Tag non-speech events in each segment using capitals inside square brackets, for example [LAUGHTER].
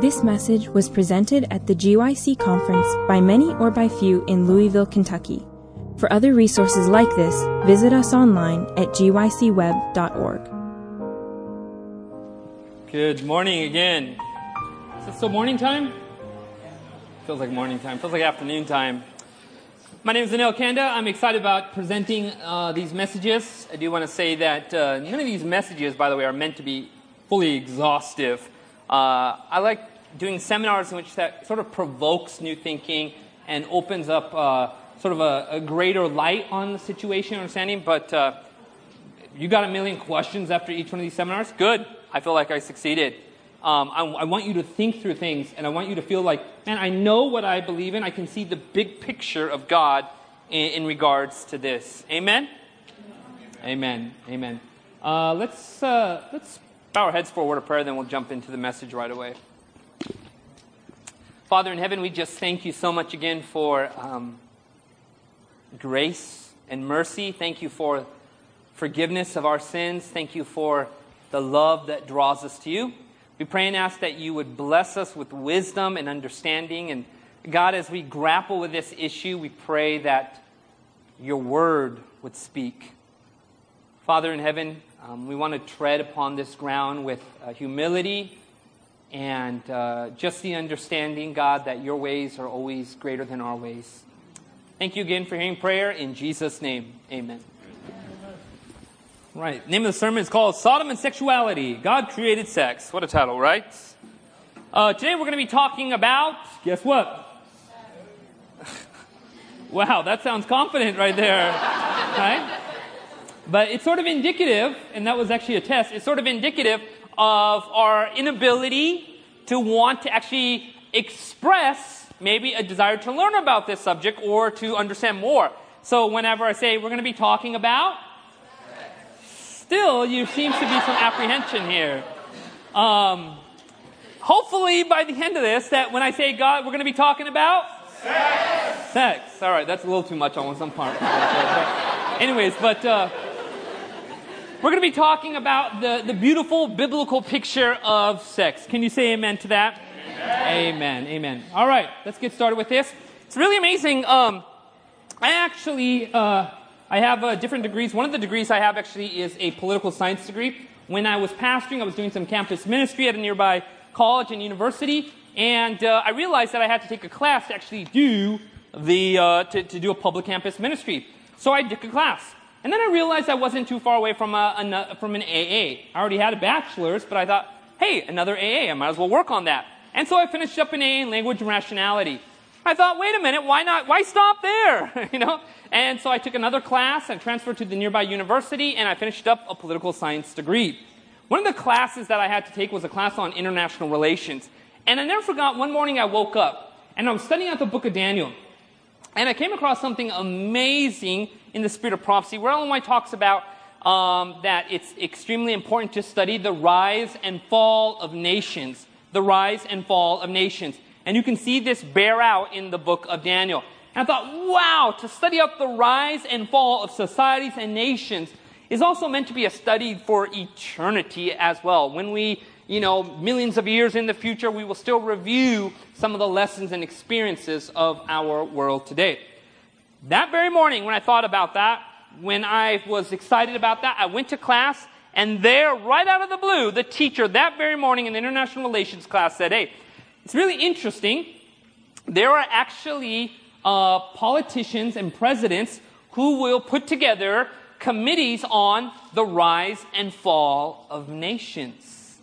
This message was presented at the GYC conference by many or by few in Louisville, Kentucky. For other resources like this, visit us online at gycweb.org. Good morning again. Is it still morning time? Feels like morning time. Feels like afternoon time. My name is Anil Kanda. I'm excited about presenting uh, these messages. I do want to say that uh, none of these messages, by the way, are meant to be fully exhaustive. Uh, I like doing seminars in which that sort of provokes new thinking and opens up uh, sort of a, a, greater light on the situation, understanding. But uh, you got a million questions after each one of these seminars? Good. I feel like I succeeded. Um, I, I, want you to think through things, and I want you to feel like, man, I know what I believe in. I can see the big picture of God in, in regards to this. Amen. Amen. Amen. Uh, let's uh, let's bow our heads for a word of prayer, then we'll jump into the message right away. Father in heaven, we just thank you so much again for um, grace and mercy. Thank you for forgiveness of our sins. Thank you for the love that draws us to you. We pray and ask that you would bless us with wisdom and understanding. And God, as we grapple with this issue, we pray that your word would speak. Father in heaven, um, we want to tread upon this ground with uh, humility and uh, just the understanding, God, that your ways are always greater than our ways. Thank you again for hearing prayer. In Jesus' name, amen. Right. Name of the sermon is called Sodom and Sexuality. God created sex. What a title, right? Uh, today we're going to be talking about, guess what? [LAUGHS] wow, that sounds confident right there. [LAUGHS] right? But it's sort of indicative, and that was actually a test, it's sort of indicative of our inability to want to actually express maybe a desire to learn about this subject or to understand more. So whenever I say we're going to be talking about still, there seems to be some apprehension here. Um, hopefully, by the end of this, that when I say God, we're going to be talking about sex. Sex. All right, that's a little too much on some part. [LAUGHS] anyways, but uh, we're going to be talking about the, the beautiful biblical picture of sex. Can you say amen to that? Amen. Amen. amen. All right, let's get started with this. It's really amazing. Um, I actually. Uh, I have uh, different degrees. One of the degrees I have actually is a political science degree. When I was pastoring, I was doing some campus ministry at a nearby college and university, and uh, I realized that I had to take a class to actually do the uh, to, to, do a public campus ministry. So I took a class, and then I realized I wasn't too far away from uh, a, a, from an AA. I already had a bachelor's, but I thought, hey, another AA. I might as well work on that. And so I finished up an AA in language and rationality. I thought, wait a minute, why not? Why stop there? [LAUGHS] you know? And so I took another class and transferred to the nearby university, and I finished up a political science degree. One of the classes that I had to take was a class on international relations. And I never forgot, one morning I woke up, and I was studying out the book of Daniel. And I came across something amazing in the spirit of prophecy, where Ellen White talks about um, that it's extremely important to study the rise and fall of nations. The rise and fall of nations. And you can see this bear out in the book of Daniel. And I thought, wow, to study out the rise and fall of societies and nations is also meant to be a study for eternity as well. When we, you know, millions of years in the future, we will still review some of the lessons and experiences of our world today. That very morning, when I thought about that, when I was excited about that, I went to class, and there, right out of the blue, the teacher that very morning in the international relations class said, Hey, it's really interesting. There are actually uh, politicians and presidents who will put together committees on the rise and fall of nations.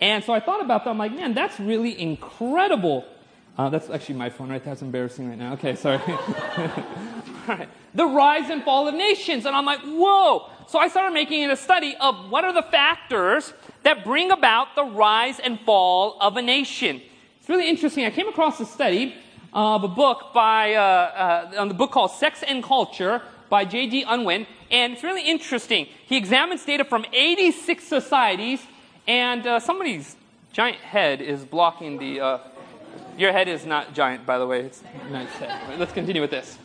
And so I thought about that. I'm like, man, that's really incredible. Uh, that's actually my phone, right? there. That's embarrassing right now. Okay, sorry. [LAUGHS] right. The rise and fall of nations. And I'm like, whoa. So I started making it a study of what are the factors that bring about the rise and fall of a nation. It's really interesting. I came across a study of a book by, uh, uh, on the book called Sex and Culture by J.D. Unwin, and it's really interesting. He examines data from 86 societies, and uh, somebody's giant head is blocking the. Your head is not giant, by the way. It's nice head. Let's continue with this.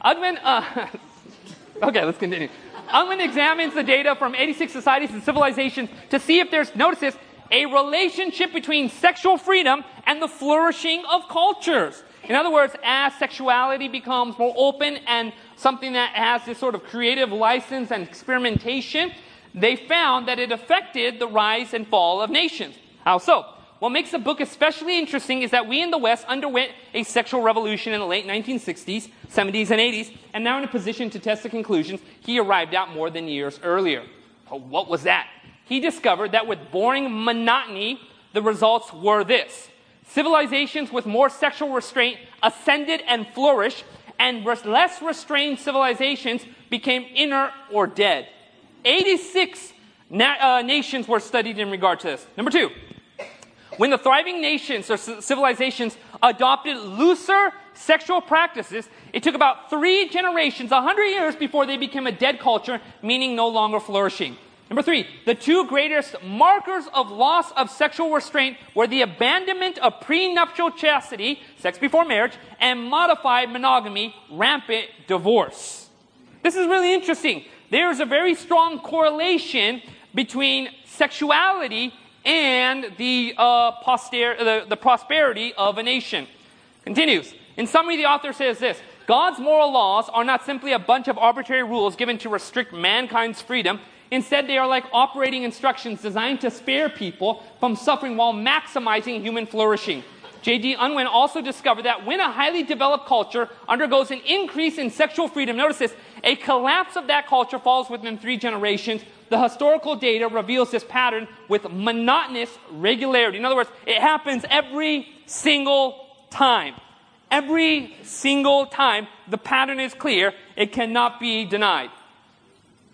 Unwin. Uh, [LAUGHS] okay, let's continue. Unwin examines the data from 86 societies and civilizations to see if there's, notice this, a relationship between sexual freedom and the flourishing of cultures. In other words, as sexuality becomes more open and something that has this sort of creative license and experimentation, they found that it affected the rise and fall of nations. How so? What makes the book especially interesting is that we in the West underwent a sexual revolution in the late 1960s, 70s, and 80s, and now in a position to test the conclusions he arrived at more than years earlier. But what was that? He discovered that with boring monotony, the results were this. Civilizations with more sexual restraint ascended and flourished, and less restrained civilizations became inert or dead. 86 na- uh, nations were studied in regard to this. Number two, when the thriving nations or civilizations adopted looser sexual practices, it took about three generations, 100 years, before they became a dead culture, meaning no longer flourishing. Number three, the two greatest markers of loss of sexual restraint were the abandonment of prenuptial chastity, sex before marriage, and modified monogamy, rampant divorce. This is really interesting. There is a very strong correlation between sexuality and the, uh, poster- the, the prosperity of a nation. Continues. In summary, the author says this God's moral laws are not simply a bunch of arbitrary rules given to restrict mankind's freedom. Instead, they are like operating instructions designed to spare people from suffering while maximizing human flourishing. J.D. Unwin also discovered that when a highly developed culture undergoes an increase in sexual freedom, notice this, a collapse of that culture falls within three generations. The historical data reveals this pattern with monotonous regularity. In other words, it happens every single time. Every single time, the pattern is clear. It cannot be denied.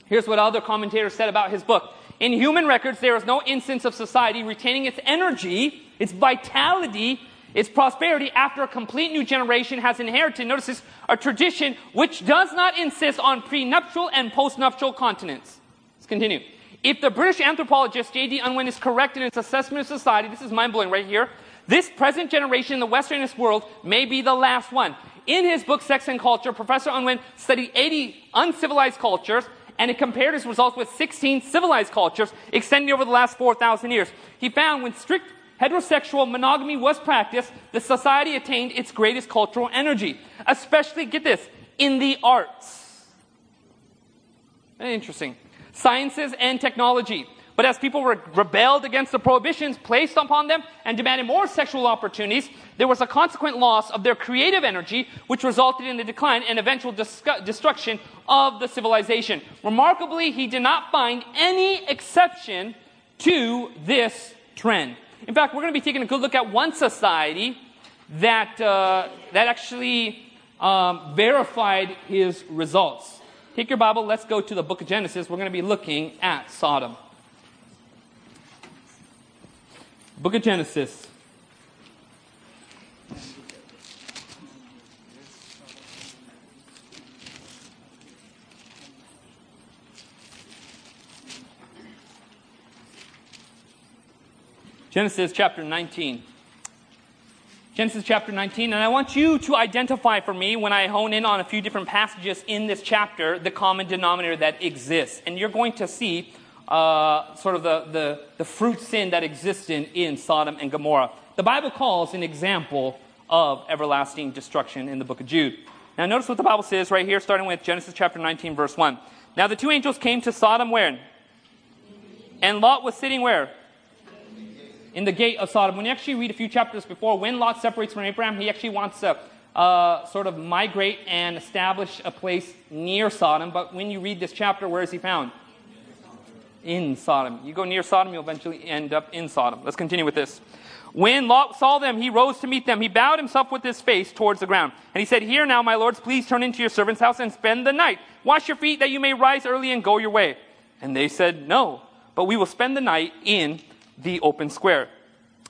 Here's what other commentators said about his book. In human records, there is no instance of society retaining its energy, its vitality, its prosperity after a complete new generation has inherited, notice this, a tradition which does not insist on prenuptial and postnuptial continence. Let's continue. If the British anthropologist J.D. Unwin is correct in his assessment of society, this is mind blowing right here. This present generation in the Westernist world may be the last one. In his book, Sex and Culture, Professor Unwin studied 80 uncivilized cultures and he compared his results with 16 civilized cultures extending over the last 4,000 years. He found when strict heterosexual monogamy was practiced, the society attained its greatest cultural energy, especially, get this, in the arts. Interesting. Sciences and technology. But as people re- rebelled against the prohibitions placed upon them and demanded more sexual opportunities, there was a consequent loss of their creative energy, which resulted in the decline and eventual destruction of the civilization. Remarkably, he did not find any exception to this trend. In fact, we're going to be taking a good look at one society that, uh, that actually um, verified his results. Take your Bible, let's go to the book of Genesis. We're going to be looking at Sodom. Book of Genesis. Genesis chapter 19. Genesis chapter 19, and I want you to identify for me when I hone in on a few different passages in this chapter the common denominator that exists. And you're going to see uh, sort of the, the, the fruit sin that existed in Sodom and Gomorrah. The Bible calls an example of everlasting destruction in the book of Jude. Now, notice what the Bible says right here, starting with Genesis chapter 19, verse 1. Now, the two angels came to Sodom where? And Lot was sitting where? In the gate of Sodom. When you actually read a few chapters before, when Lot separates from Abraham, he actually wants to uh, sort of migrate and establish a place near Sodom. But when you read this chapter, where is he found? in Sodom. You go near Sodom, you'll eventually end up in Sodom. Let's continue with this. When Lot saw them, he rose to meet them. He bowed himself with his face towards the ground. And he said, Here now, my lords, please turn into your servant's house and spend the night. Wash your feet that you may rise early and go your way. And they said, No, but we will spend the night in the open square.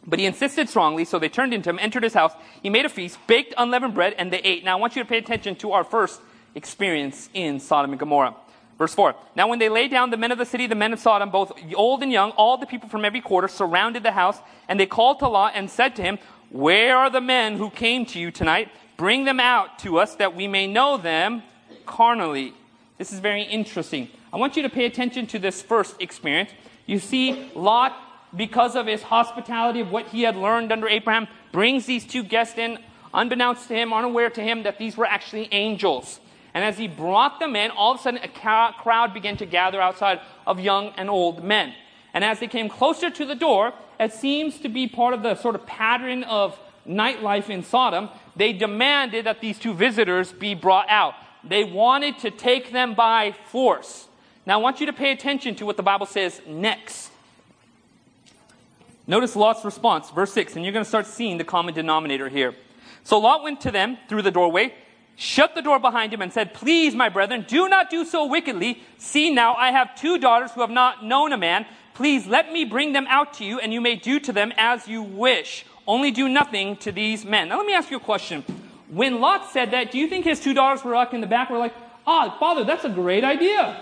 But he insisted strongly, so they turned into him, entered his house. He made a feast, baked unleavened bread, and they ate. Now I want you to pay attention to our first experience in Sodom and Gomorrah. Verse 4. Now when they lay down, the men of the city, the men of Sodom, both old and young, all the people from every quarter surrounded the house, and they called to Lot and said to him, Where are the men who came to you tonight? Bring them out to us that we may know them carnally. This is very interesting. I want you to pay attention to this first experience. You see Lot because of his hospitality of what he had learned under Abraham, brings these two guests in, unbeknownst to him, unaware to him that these were actually angels. And as he brought them in, all of a sudden a crowd began to gather outside of young and old men. And as they came closer to the door, it seems to be part of the sort of pattern of nightlife in Sodom, they demanded that these two visitors be brought out. They wanted to take them by force. Now, I want you to pay attention to what the Bible says next. Notice Lot's response, verse 6, and you're going to start seeing the common denominator here. So Lot went to them through the doorway, shut the door behind him, and said, Please, my brethren, do not do so wickedly. See now, I have two daughters who have not known a man. Please let me bring them out to you, and you may do to them as you wish. Only do nothing to these men. Now, let me ask you a question. When Lot said that, do you think his two daughters were like in the back, were like, Ah, oh, father, that's a great idea?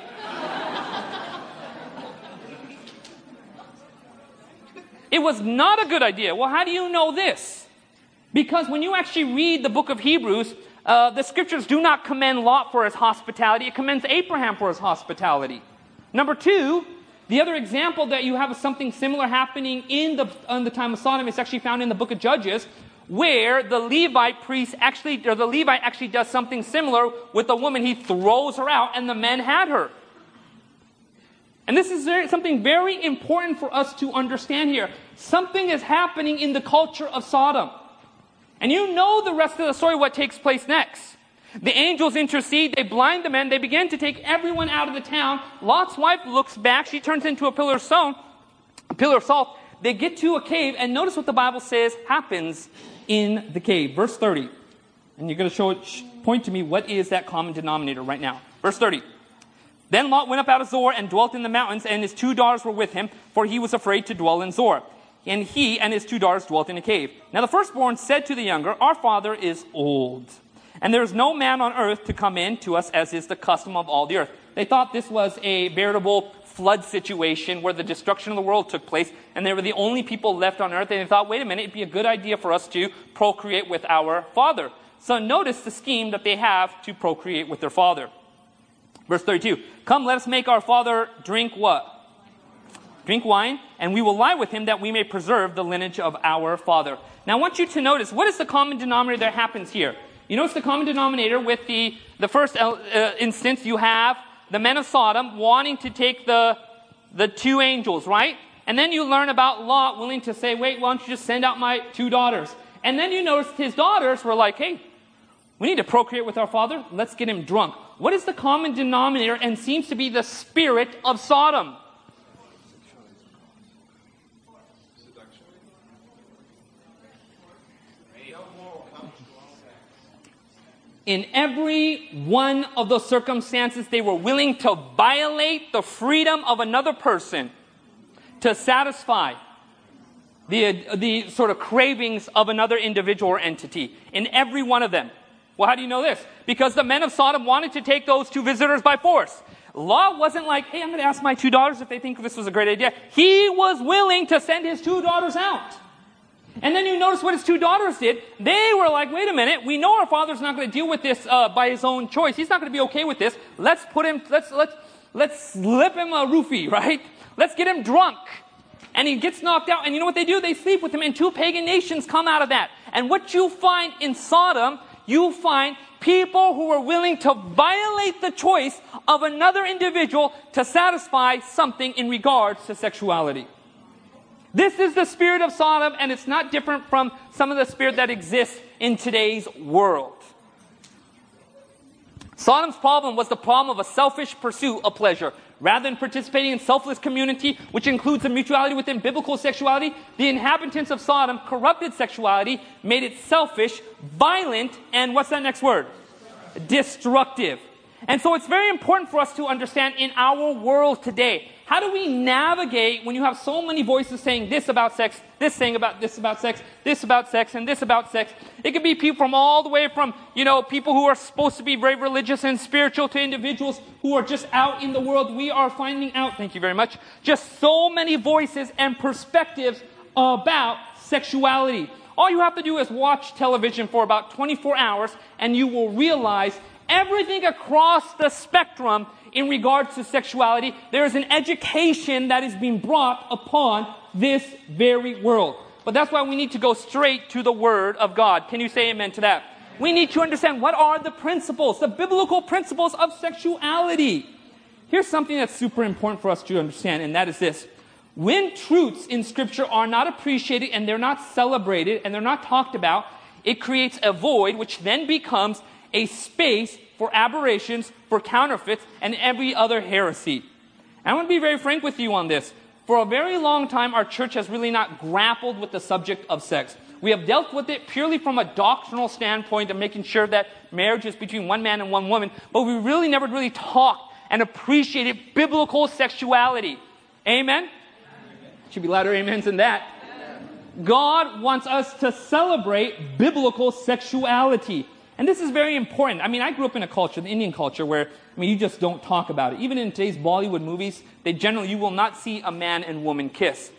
It was not a good idea. Well, how do you know this? Because when you actually read the book of Hebrews, uh, the scriptures do not commend Lot for his hospitality, it commends Abraham for his hospitality. Number two, the other example that you have of something similar happening in the, in the time of Sodom is actually found in the book of Judges, where the Levite priest actually, or the Levite actually does something similar with a woman. He throws her out, and the men had her. And this is very, something very important for us to understand here. Something is happening in the culture of Sodom. And you know the rest of the story, what takes place next. The angels intercede, they blind the men, they begin to take everyone out of the town. Lot's wife looks back, she turns into a pillar of stone, a pillar of salt. They get to a cave, and notice what the Bible says happens in the cave. Verse 30. And you're going to show it, point to me what is that common denominator right now. Verse 30. Then Lot went up out of Zoar and dwelt in the mountains, and his two daughters were with him, for he was afraid to dwell in Zoar. And he and his two daughters dwelt in a cave. Now the firstborn said to the younger, Our father is old and there is no man on earth to come in to us as is the custom of all the earth. They thought this was a veritable flood situation where the destruction of the world took place, and they were the only people left on earth. And they thought, wait a minute, it'd be a good idea for us to procreate with our father. So notice the scheme that they have to procreate with their father. Verse 32 Come, let us make our father drink what? Drink wine, and we will lie with him that we may preserve the lineage of our father. Now, I want you to notice what is the common denominator that happens here? You notice the common denominator with the, the first uh, uh, instance, you have the men of Sodom wanting to take the, the two angels, right? And then you learn about Lot willing to say, wait, why don't you just send out my two daughters? And then you notice his daughters were like, hey, we need to procreate with our father. Let's get him drunk. What is the common denominator and seems to be the spirit of Sodom? in every one of those circumstances, they were willing to violate the freedom of another person to satisfy the, the sort of cravings of another individual or entity. In every one of them. Well, how do you know this? Because the men of Sodom wanted to take those two visitors by force. Lot wasn't like, hey, I'm going to ask my two daughters if they think this was a great idea. He was willing to send his two daughters out. And then you notice what his two daughters did. They were like, wait a minute, we know our father's not going to deal with this uh, by his own choice. He's not going to be okay with this. Let's put him, let's, let's, let's slip him a roofie, [LAUGHS] right? Let's get him drunk. And he gets knocked out. And you know what they do? They sleep with him. And two pagan nations come out of that. And what you find in Sodom, you find people who are willing to violate the choice of another individual to satisfy something in regards to sexuality. This is the spirit of Sodom, and it's not different from some of the spirit that exists in today's world. Sodom's problem was the problem of a selfish pursuit of pleasure. Rather than participating in selfless community, which includes a mutuality within biblical sexuality, the inhabitants of Sodom corrupted sexuality, made it selfish, violent, and what's that next word? Destructive. And so it's very important for us to understand in our world today how do we navigate when you have so many voices saying this about sex, this saying about this about sex, this about sex, and this about sex? It could be people from all the way from, you know, people who are supposed to be very religious and spiritual to individuals who are just out in the world. We are finding out, thank you very much, just so many voices and perspectives about sexuality. All you have to do is watch television for about 24 hours and you will realize everything across the spectrum in regards to sexuality. There is an education that is being brought upon this very world. But that's why we need to go straight to the Word of God. Can you say amen to that? We need to understand what are the principles, the biblical principles of sexuality. Here's something that's super important for us to understand, and that is this. When truths in Scripture are not appreciated and they're not celebrated and they're not talked about, it creates a void which then becomes a space for aberrations, for counterfeits, and every other heresy. And I want to be very frank with you on this. For a very long time, our church has really not grappled with the subject of sex. We have dealt with it purely from a doctrinal standpoint of making sure that marriage is between one man and one woman, but we really never really talked and appreciated biblical sexuality. Amen? Should be louder amens than that. God wants us to celebrate biblical sexuality. And this is very important. I mean, I grew up in a culture, the Indian culture, where, I mean, you just don't talk about it. Even in today's Bollywood movies, they generally, you will not see a man and woman kiss.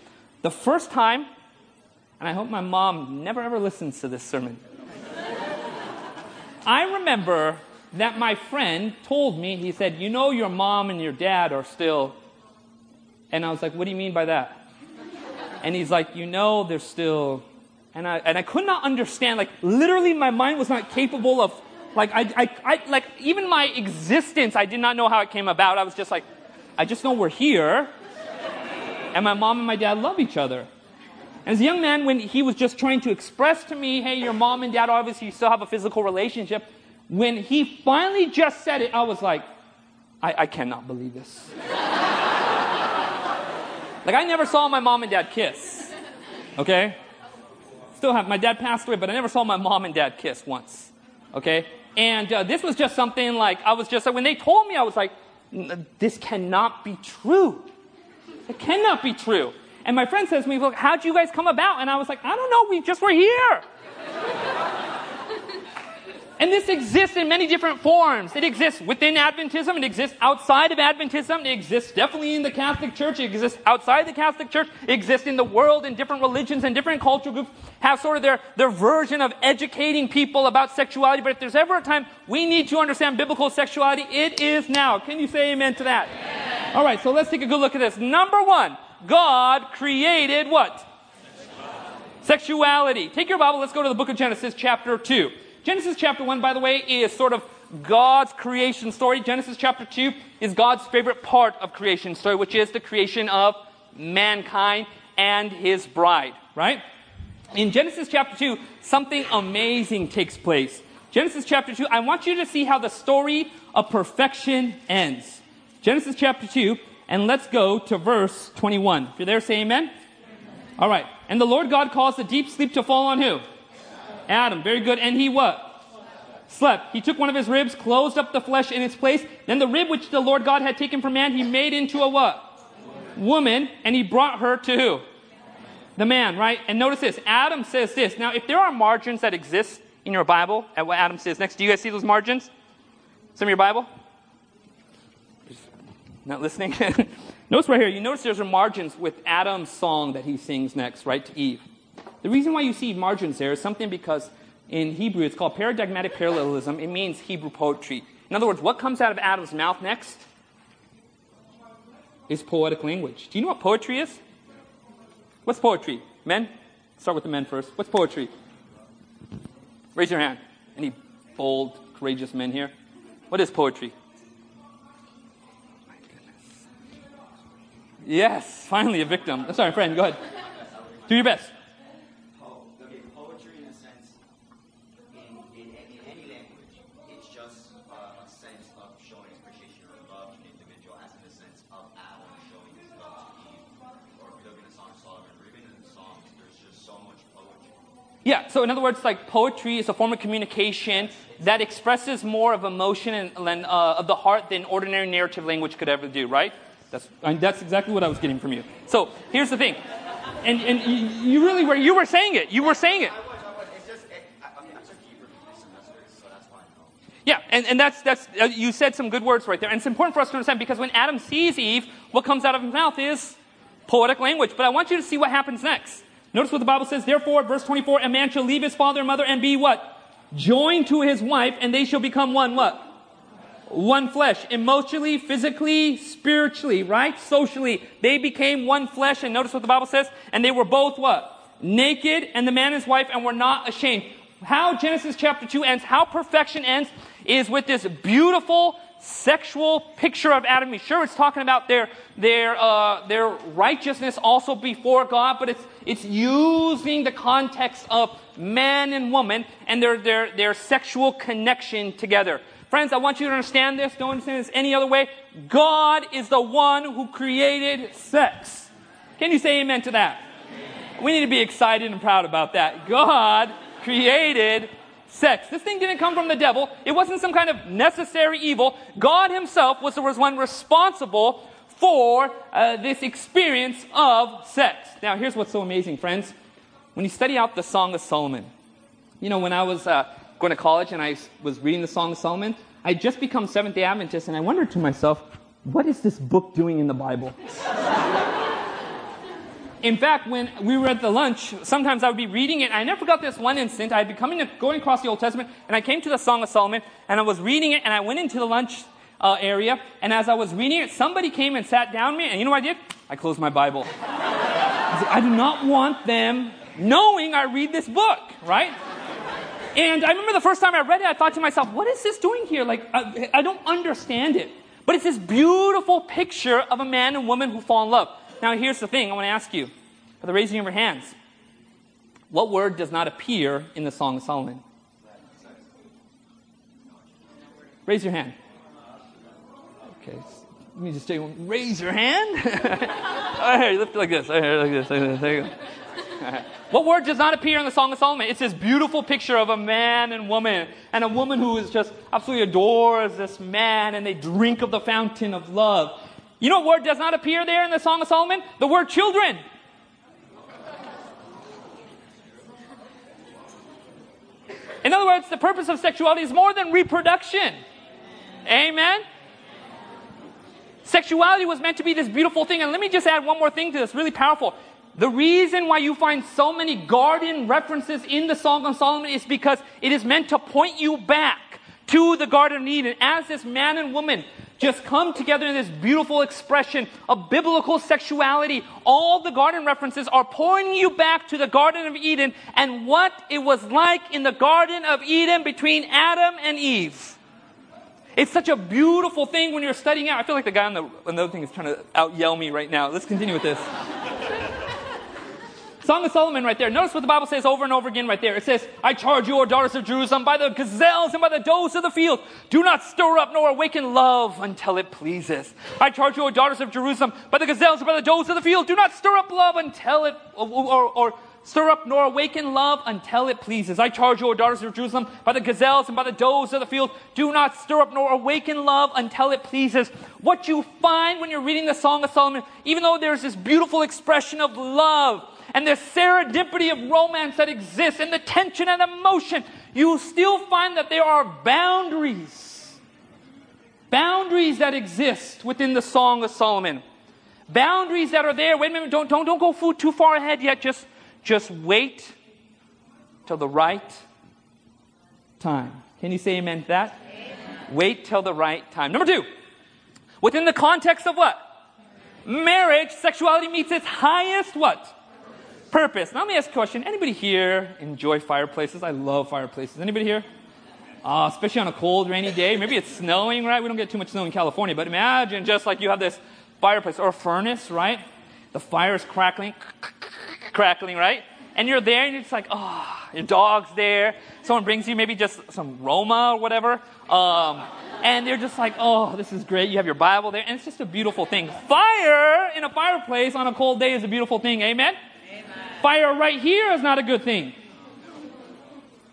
The first time, and I hope my mom never ever listens to this sermon. [LAUGHS] I remember that my friend told me, he said, You know, your mom and your dad are still. And I was like, What do you mean by that? And he's like, You know, they're still and I, and I could not understand, like, literally my mind was not capable of, like, I, I, I, like, even my existence, I did not know how it came about. I was just like, I just know we're here, and my mom and my dad love each other. And as a young man, when he was just trying to express to me, hey, your mom and dad obviously still have a physical relationship, when he finally just said it, I was like, I, I cannot believe this. [LAUGHS] like, I never saw my mom and dad kiss. Okay? Still have, my dad passed away, but I never saw my mom and dad kiss once. Okay? And uh, this was just something like, I was just like, when they told me, I was like, this cannot be true. It cannot be true. And my friend says to me, look, how'd you guys come about? And I was like, I don't know, we just were here. And this exists in many different forms. It exists within Adventism, it exists outside of Adventism, it exists definitely in the Catholic Church, it exists outside the Catholic Church, it exists in the world in different religions and different cultural groups have sort of their, their version of educating people about sexuality. But if there's ever a time we need to understand biblical sexuality, it is now. Can you say amen to that? Amen. All right, so let's take a good look at this. Number one, God created what? Sexuality. Take your Bible, let's go to the book of Genesis, chapter 2. Genesis chapter 1, by the way, is sort of God's creation story. Genesis chapter 2 is God's favorite part of creation story, which is the creation of mankind and his bride, right? In Genesis chapter 2, something amazing takes place. Genesis chapter 2, I want you to see how the story of perfection ends. Genesis chapter 2, and let's go to verse 21. If you're there, say amen. All right. And the Lord God caused a deep sleep to fall on who? Adam. Very good. And he what? Slept. He took one of his ribs, closed up the flesh in its place. Then the rib which the Lord God had taken from man, he made into a what? Woman. And he brought her to who? The man, right? And notice this. Adam says this. Now, if there are margins that exist in your Bible at what Adam says next, do you guys see those margins? Some of your Bible? Not listening? [LAUGHS] notice right here, you notice there's margins with Adam's song that he sings next, right, to Eve. The reason why you see margins there is something because in Hebrew it's called paradigmatic parallelism. It means Hebrew poetry. In other words, what comes out of Adam's mouth next is poetic language. Do you know what poetry is? What's poetry? Men? Start with the men first. What's poetry? Raise your hand. Any bold, courageous men here? What is poetry? Yes, finally a victim. Sorry, friend, go ahead. Do your best. Yeah, so in other words, like poetry is a form of communication that expresses more of emotion and, and uh, of the heart than ordinary narrative language could ever do, right? That's, I mean, that's exactly what I was getting from you. So here's the thing. And, and you, you really were, you were saying it. You were saying it. Yeah, and, and that's, that's, uh, you said some good words right there. And it's important for us to understand because when Adam sees Eve, what comes out of his mouth is poetic language. But I want you to see what happens next. Notice what the Bible says. Therefore, verse 24, a man shall leave his father and mother and be what? Joined to his wife, and they shall become one what? one flesh. Emotionally, physically, spiritually, right? Socially. They became one flesh. And notice what the Bible says. And they were both what? Naked and the man and his wife and were not ashamed. How Genesis chapter 2 ends, how perfection ends, is with this beautiful sexual picture of Adam Sure, it's talking about their, their, uh, their righteousness also before God, but it's, it's using the context of man and woman and their, their, their sexual connection together. Friends, I want you to understand this. Don't understand this any other way. God is the one who created sex. Can you say amen to that? We need to be excited and proud about that. God created sex. This thing didn't come from the devil. It wasn't some kind of necessary evil. God himself was the one responsible for uh, this experience of sex. Now, here's what's so amazing, friends. When you study out the Song of Solomon, you know, when I was uh, going to college and I was reading the Song of Solomon, I just become Seventh day Adventist and I wondered to myself, what is this book doing in the Bible? [LAUGHS] in fact, when we were at the lunch, sometimes I would be reading it. I never forgot this one instant. I had been coming, going across the Old Testament, and I came to the Song of Solomon, and I was reading it, and I went into the lunch uh, area, and as I was reading it, somebody came and sat down me, and you know what I did? I closed my Bible. I, I do not want them knowing I read this book, right? And I remember the first time I read it, I thought to myself, what is this doing here? Like, I, I don't understand it. But it's this beautiful picture of a man and woman who fall in love. Now, here's the thing I want to ask you, for the raising of your hands. What word does not appear in the Song of Solomon? Raise your hand. Okay, let me just tell you, raise your hand. [LAUGHS] Oh, All right, lift it like this. Oh, All right, like this. Like this. There you go. [LAUGHS] What word does not appear in the Song of Solomon? It's this beautiful picture of a man and woman, and a woman who is just absolutely adores this man, and they drink of the fountain of love. You know what word does not appear there in the Song of Solomon? The word children. In other words, the purpose of sexuality is more than reproduction. Amen? Sexuality was meant to be this beautiful thing. And let me just add one more thing to this, really powerful. The reason why you find so many garden references in the Song of Solomon is because it is meant to point you back to the Garden of Eden as this man and woman just come together in this beautiful expression of biblical sexuality. All the garden references are pointing you back to the Garden of Eden and what it was like in the Garden of Eden between Adam and Eve. It's such a beautiful thing when you're studying out. I feel like the guy on the, on the other thing is trying to out yell me right now. Let's continue with this. Song of Solomon right there. Notice what the Bible says over and over again right there. It says, I charge you, O daughters of Jerusalem, by the gazelles and by the does of the field. Do not stir up nor awaken love until it pleases. I charge you, O daughters of Jerusalem, by the gazelles and by the does of the field. Do not stir up love until it, or, or, or stir up nor awaken love until it pleases. I charge you, O daughters of Jerusalem, by the gazelles and by the does of the field, do not stir up nor awaken love until it pleases. What you find when you're reading the Song of Solomon, even though there's this beautiful expression of love, and the serendipity of romance that exists and the tension and emotion, you will still find that there are boundaries. Boundaries that exist within the Song of Solomon. Boundaries that are there. Wait a minute, don't, don't, don't go too far ahead yet. Just, just wait till the right time. Can you say amen to that? Amen. Wait till the right time. Number two, within the context of what? Marriage, sexuality meets its highest what? Purpose. Now let me ask a question. Anybody here enjoy fireplaces? I love fireplaces. Anybody here? Uh, especially on a cold, rainy day. Maybe it's snowing, right? We don't get too much snow in California, but imagine just like you have this fireplace or furnace, right? The fire is crackling, crackling, right? And you're there and it's like, oh, your dog's there. Someone brings you maybe just some Roma or whatever. Um, and they're just like, oh, this is great. You have your Bible there. And it's just a beautiful thing. Fire in a fireplace on a cold day is a beautiful thing. Amen? Fire right here is not a good thing.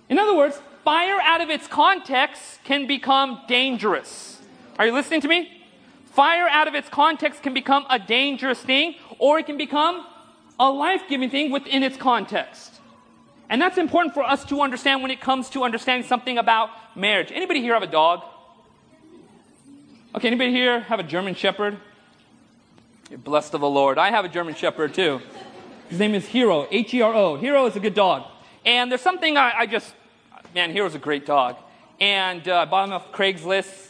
In other words, fire out of its context can become dangerous. Are you listening to me? Fire out of its context can become a dangerous thing, or it can become a life giving thing within its context. And that's important for us to understand when it comes to understanding something about marriage. Anybody here have a dog? Okay, anybody here have a German Shepherd? You're blessed of the Lord. I have a German Shepherd too. His name is Hero, H E R O. Hero is a good dog. And there's something I, I just, man, Hero's a great dog. And uh, I bought him off Craigslist.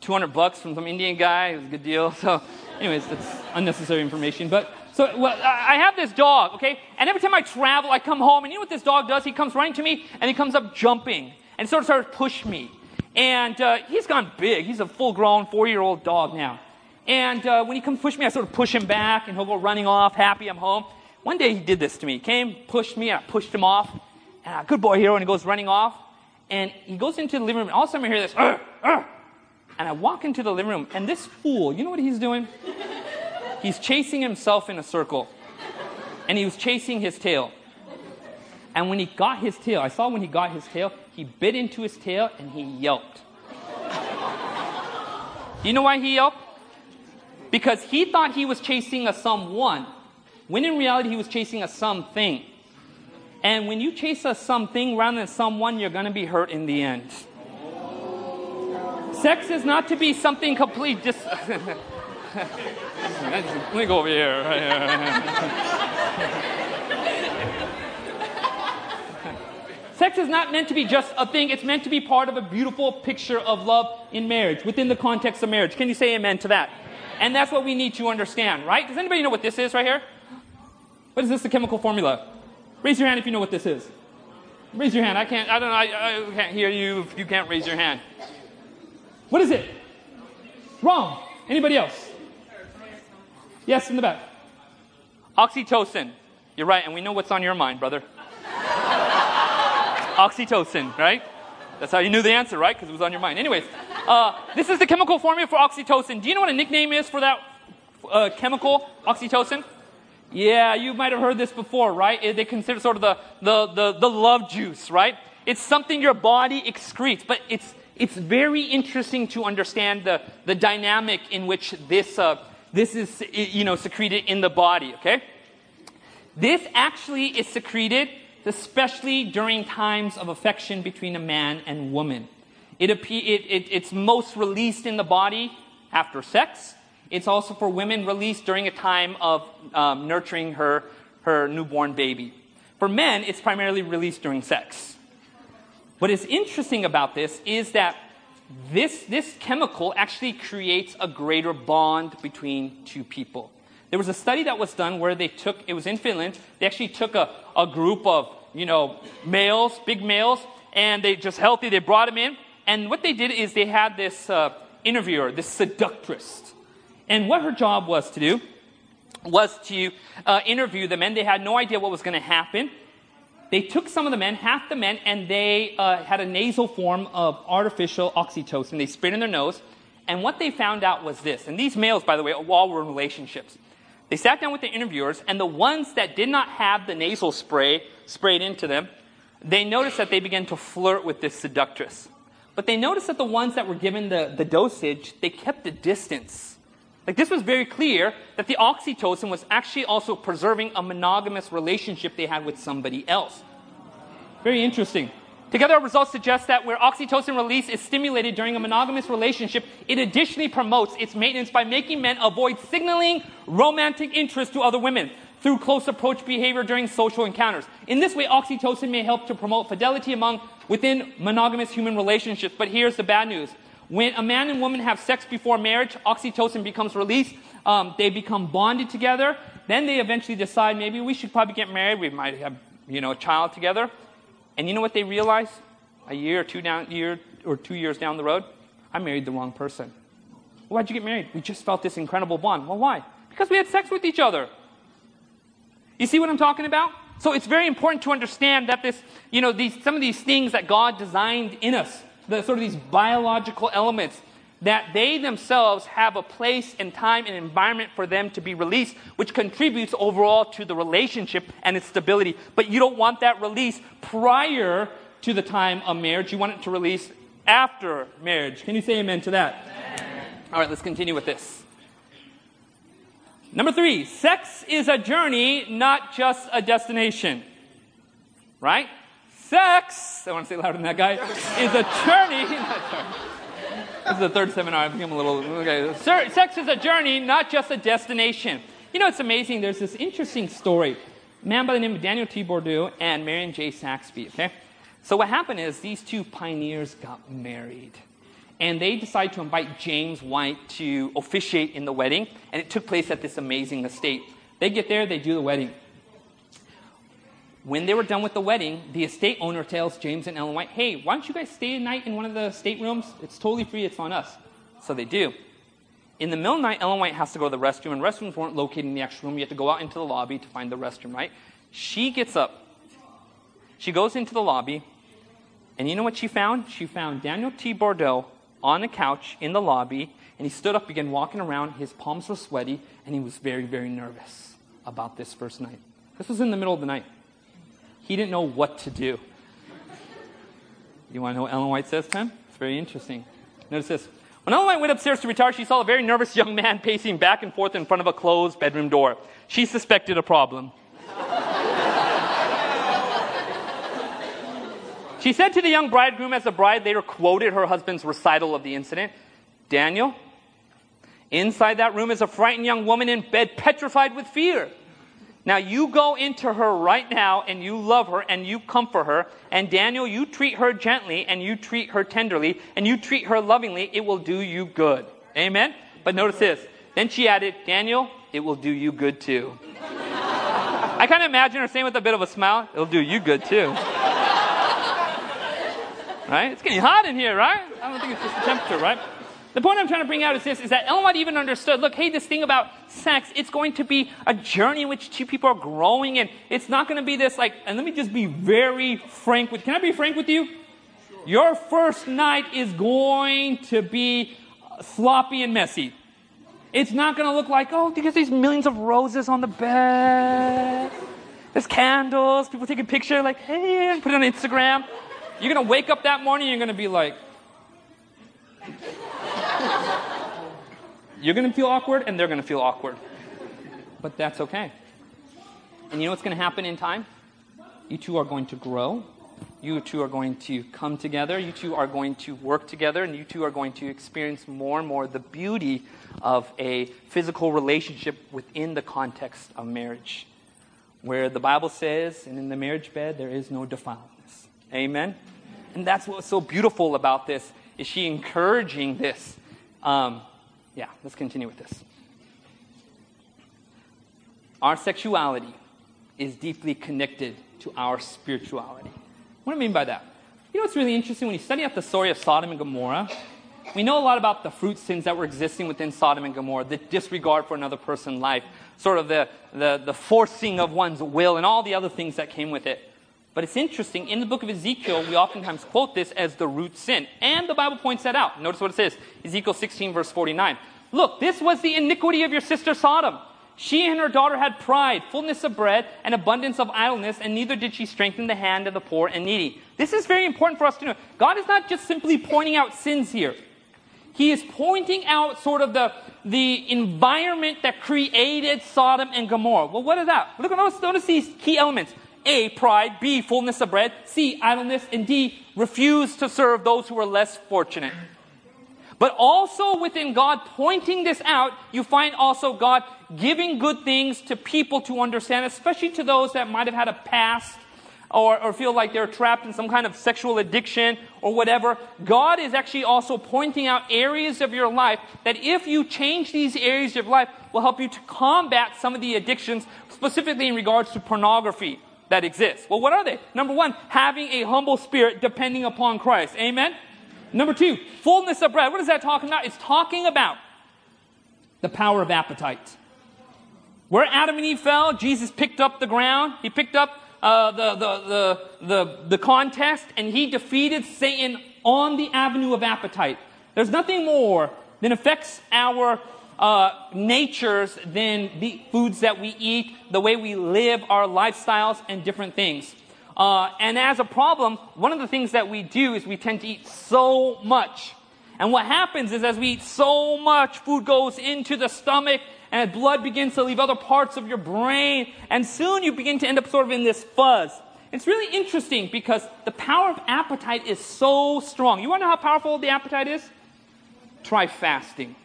200 bucks from some Indian guy. It was a good deal. [LAUGHS] So, anyways, that's unnecessary information. But so, well, I have this dog, okay? And every time I travel, I come home, and you know what this dog does? He comes running to me, and he comes up jumping, and sort of starts to push me. And uh, he's gone big. He's a full-grown four-year-old dog now. And uh, when he comes push me, I sort of push him back, and he'll go running off, happy I'm home. One day he did this to me. He came, pushed me, and I pushed him off. And uh, good boy hero, and he goes running off. And he goes into the living room, and all of a sudden I hear this, and I walk into the living room, and this fool, you know what he's doing? He's chasing himself in a circle. And he was chasing his tail. And when he got his tail, I saw when he got his tail, he bit into his tail and he yelped. You know why he yelped? Because he thought he was chasing a someone, when in reality he was chasing a something. And when you chase a something rather than someone, you're going to be hurt in the end. Sex is not to be something complete. Just [LAUGHS] let me go over here. [LAUGHS] Sex is not meant to be just a thing, it's meant to be part of a beautiful picture of love in marriage, within the context of marriage. Can you say amen to that? And that's what we need to understand, right? Does anybody know what this is right here? What is this, the chemical formula? Raise your hand if you know what this is. Raise your hand. I can't, I don't know, I, I can't hear you if you can't raise your hand. What is it? Wrong. Anybody else? Yes, in the back. Oxytocin. You're right, and we know what's on your mind, brother. [LAUGHS] Oxytocin, right? That's how you knew the answer, right? Because it was on your mind. Anyways, uh, this is the chemical formula for oxytocin. Do you know what a nickname is for that uh, chemical, oxytocin? Yeah, you might have heard this before, right? They consider sort of the, the, the, the love juice, right? It's something your body excretes, but it's, it's very interesting to understand the, the dynamic in which this, uh, this is, you know, secreted in the body, okay? This actually is secreted especially during times of affection between a man and woman. It, it, it, it's most released in the body after sex. It's also for women released during a time of um, nurturing her, her newborn baby. For men, it's primarily released during sex. What is interesting about this is that this, this chemical actually creates a greater bond between two people. There was a study that was done where they took, it was in Finland, they actually took a, a group of, you know, males, big males, and they just healthy, they brought them in. And what they did is they had this uh, interviewer, this seductress. And what her job was to do was to uh, interview the men. They had no idea what was going to happen. They took some of the men, half the men, and they uh, had a nasal form of artificial oxytocin. They sprayed in their nose. And what they found out was this. And these males, by the way, all were in relationships. They sat down with the interviewers, and the ones that did not have the nasal spray sprayed into them, they noticed that they began to flirt with this seductress. But they noticed that the ones that were given the, the dosage, they kept a distance. Like this was very clear that the oxytocin was actually also preserving a monogamous relationship they had with somebody else. Very interesting. Together, our results suggest that where oxytocin release is stimulated during a monogamous relationship, it additionally promotes its maintenance by making men avoid signaling romantic interest to other women through close approach behavior during social encounters. In this way, oxytocin may help to promote fidelity among within monogamous human relationships. But here's the bad news. When a man and woman have sex before marriage, oxytocin becomes released. Um, they become bonded together. Then they eventually decide maybe we should probably get married. We might have, you know, a child together. And you know what they realize? A year or two down, year or two years down the road, I married the wrong person. Why'd you get married? We just felt this incredible bond. Well, why? Because we had sex with each other. You see what I'm talking about? So it's very important to understand that this, you know, these, some of these things that God designed in us, the sort of these biological elements, that they themselves have a place and time and environment for them to be released, which contributes overall to the relationship and its stability. But you don't want that release prior to the time of marriage. You want it to release after marriage. Can you say amen to that? Amen. All right, let's continue with this. Number three, sex is a journey, not just a destination. Right? Sex, I want to say louder than that guy, is a journey. [LAUGHS] This is the third seminar. I've become a little. Okay. Sex is a journey, not just a destination. You know, it's amazing. There's this interesting story. A man by the name of Daniel T. Bourdeau and Marion J. Saxby, okay? So what happened is these two pioneers got married. and they decided to invite James White to officiate in the wedding, and it took place at this amazing estate. They get there, they do the wedding. When they were done with the wedding, the estate owner tells James and Ellen White, hey, why don't you guys stay a night in one of the staterooms? It's totally free, it's on us. So they do. In the middle of the night, Ellen White has to go to the restroom, and restrooms weren't located in the actual room. You have to go out into the lobby to find the restroom, right? She gets up. She goes into the lobby, and you know what she found? She found Daniel T. Bourdeau on a couch in the lobby, and he stood up, began walking around. His palms were sweaty, and he was very, very nervous about this first night. This was in the middle of the night. He didn't know what to do. You want to know what Ellen White says to him? It's very interesting. Notice this. When Ellen White went upstairs to retire, she saw a very nervous young man pacing back and forth in front of a closed bedroom door. She suspected a problem. she said to the young bridegroom as the bride later quoted her husband's recital of the incident Daniel, inside that room is a frightened young woman in bed, petrified with fear. Now you go into her right now and you love her and you comfort her. And Daniel, you treat her gently and you treat her tenderly and you treat her lovingly. It will do you good. Amen? But notice this. Then she added, Daniel, it will do you good too. I kind of imagine her saying with a bit of a smile, it'll do you good too. right? It's getting hot in here, right? I don't think it's just the temperature, right? The point I'm trying to bring out is this, is that Ellen White even understood, look, hey, this thing about sex, it's going to be a journey in which two people are growing, and it's not going to be this like, and let me just be very frank with, can I be frank with you? Sure. Your first night is going to be sloppy and messy. It's not going to look like, oh, because there's millions of roses on the bed. There's candles, people taking picture like, hey, put it on Instagram. You're going to wake up that morning, you're going to be like, you're going to feel awkward, and they're going to feel awkward. But that's okay. And you know what's going to happen in time? You two are going to grow. You two are going to come together. You two are going to work together. And you two are going to experience more and more the beauty of a physical relationship within the context of marriage. Where the Bible says, and in the marriage bed, there is no defilement. Amen? And that's what's so beautiful about this is she encouraging this? Um, yeah, let's continue with this. Our sexuality is deeply connected to our spirituality. What do I mean by that? You know what's really interesting? When you study out the story of Sodom and Gomorrah, we know a lot about the fruit sins that were existing within Sodom and Gomorrah, the disregard for another person's life, sort of the, the, the forcing of one's will, and all the other things that came with it. But it's interesting, in the book of Ezekiel, we oftentimes quote this as the root sin. And the Bible points that out. Notice what it says Ezekiel 16, verse 49. Look, this was the iniquity of your sister Sodom. She and her daughter had pride, fullness of bread, and abundance of idleness, and neither did she strengthen the hand of the poor and needy. This is very important for us to know. God is not just simply pointing out sins here. He is pointing out sort of the, the environment that created Sodom and Gomorrah. Well, what is that? Look, notice, notice these key elements. A, pride. B, fullness of bread. C, idleness. And D, refuse to serve those who are less fortunate. But also within God pointing this out, you find also God giving good things to people to understand, especially to those that might have had a past or, or feel like they're trapped in some kind of sexual addiction or whatever. God is actually also pointing out areas of your life that if you change these areas of life will help you to combat some of the addictions, specifically in regards to pornography that exists. Well, what are they? Number one, having a humble spirit depending upon Christ. Amen? Number two, fullness of bread. What is that talking about? It's talking about the power of appetite. Where Adam and Eve fell, Jesus picked up the ground. He picked up uh, the, the, the, the, the contest and he defeated Satan on the avenue of appetite. There's nothing more than affects our uh, natures than the foods that we eat, the way we live, our lifestyles, and different things. Uh, and as a problem, one of the things that we do is we tend to eat so much. And what happens is as we eat so much, food goes into the stomach and blood begins to leave other parts of your brain. And soon you begin to end up sort of in this fuzz. It's really interesting because the power of appetite is so strong. You want to know how powerful the appetite is? Try fasting.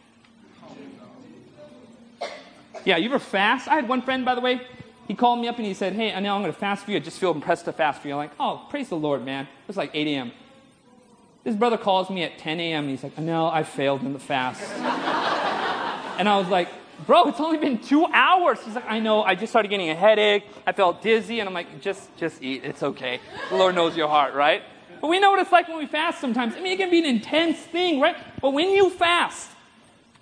Yeah, you ever fast? I had one friend, by the way, he called me up and he said, Hey, I know I'm going to fast for you. I just feel impressed to fast for you. I'm like, Oh, praise the Lord, man. It was like 8 a.m. This brother calls me at 10 a.m. and he's like, No, I failed in the fast. [LAUGHS] and I was like, Bro, it's only been two hours. He's like, I know. I just started getting a headache. I felt dizzy. And I'm like, Just, just eat. It's okay. The Lord knows your heart, right? But we know what it's like when we fast sometimes. I mean, it can be an intense thing, right? But when you fast,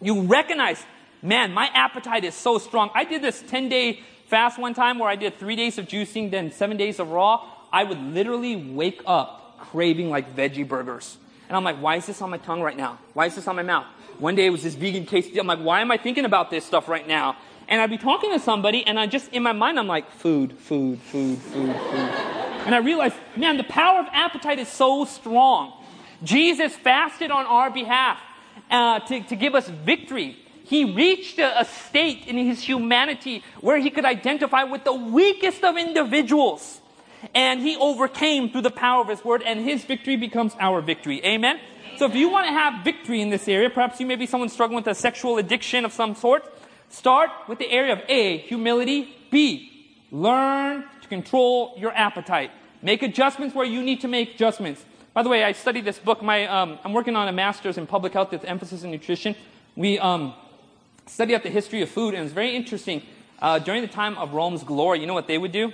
you recognize, man, my appetite is so strong. I did this 10 day fast one time where I did three days of juicing, then seven days of raw. I would literally wake up craving like veggie burgers. And I'm like, why is this on my tongue right now? Why is this on my mouth? One day it was this vegan quesadilla. I'm like, why am I thinking about this stuff right now? And I'd be talking to somebody, and I just, in my mind, I'm like, food, food, food, food, food. And I realized, man, the power of appetite is so strong. Jesus fasted on our behalf uh, to, to give us victory. He reached a, state in his humanity where he could identify with the weakest of individuals. And he overcame through the power of his word, and his victory becomes our victory. Amen? So if you want to have victory in this area, perhaps you may be someone struggling with a sexual addiction of some sort, start with the area of A, humility, B, learn to control your appetite. Make adjustments where you need to make adjustments. By the way, I studied this book. My, um, I'm working on a master's in public health with emphasis in nutrition. We um, study up the history of food, and it's very interesting. Uh, during the time of Rome's glory, you know what they would do?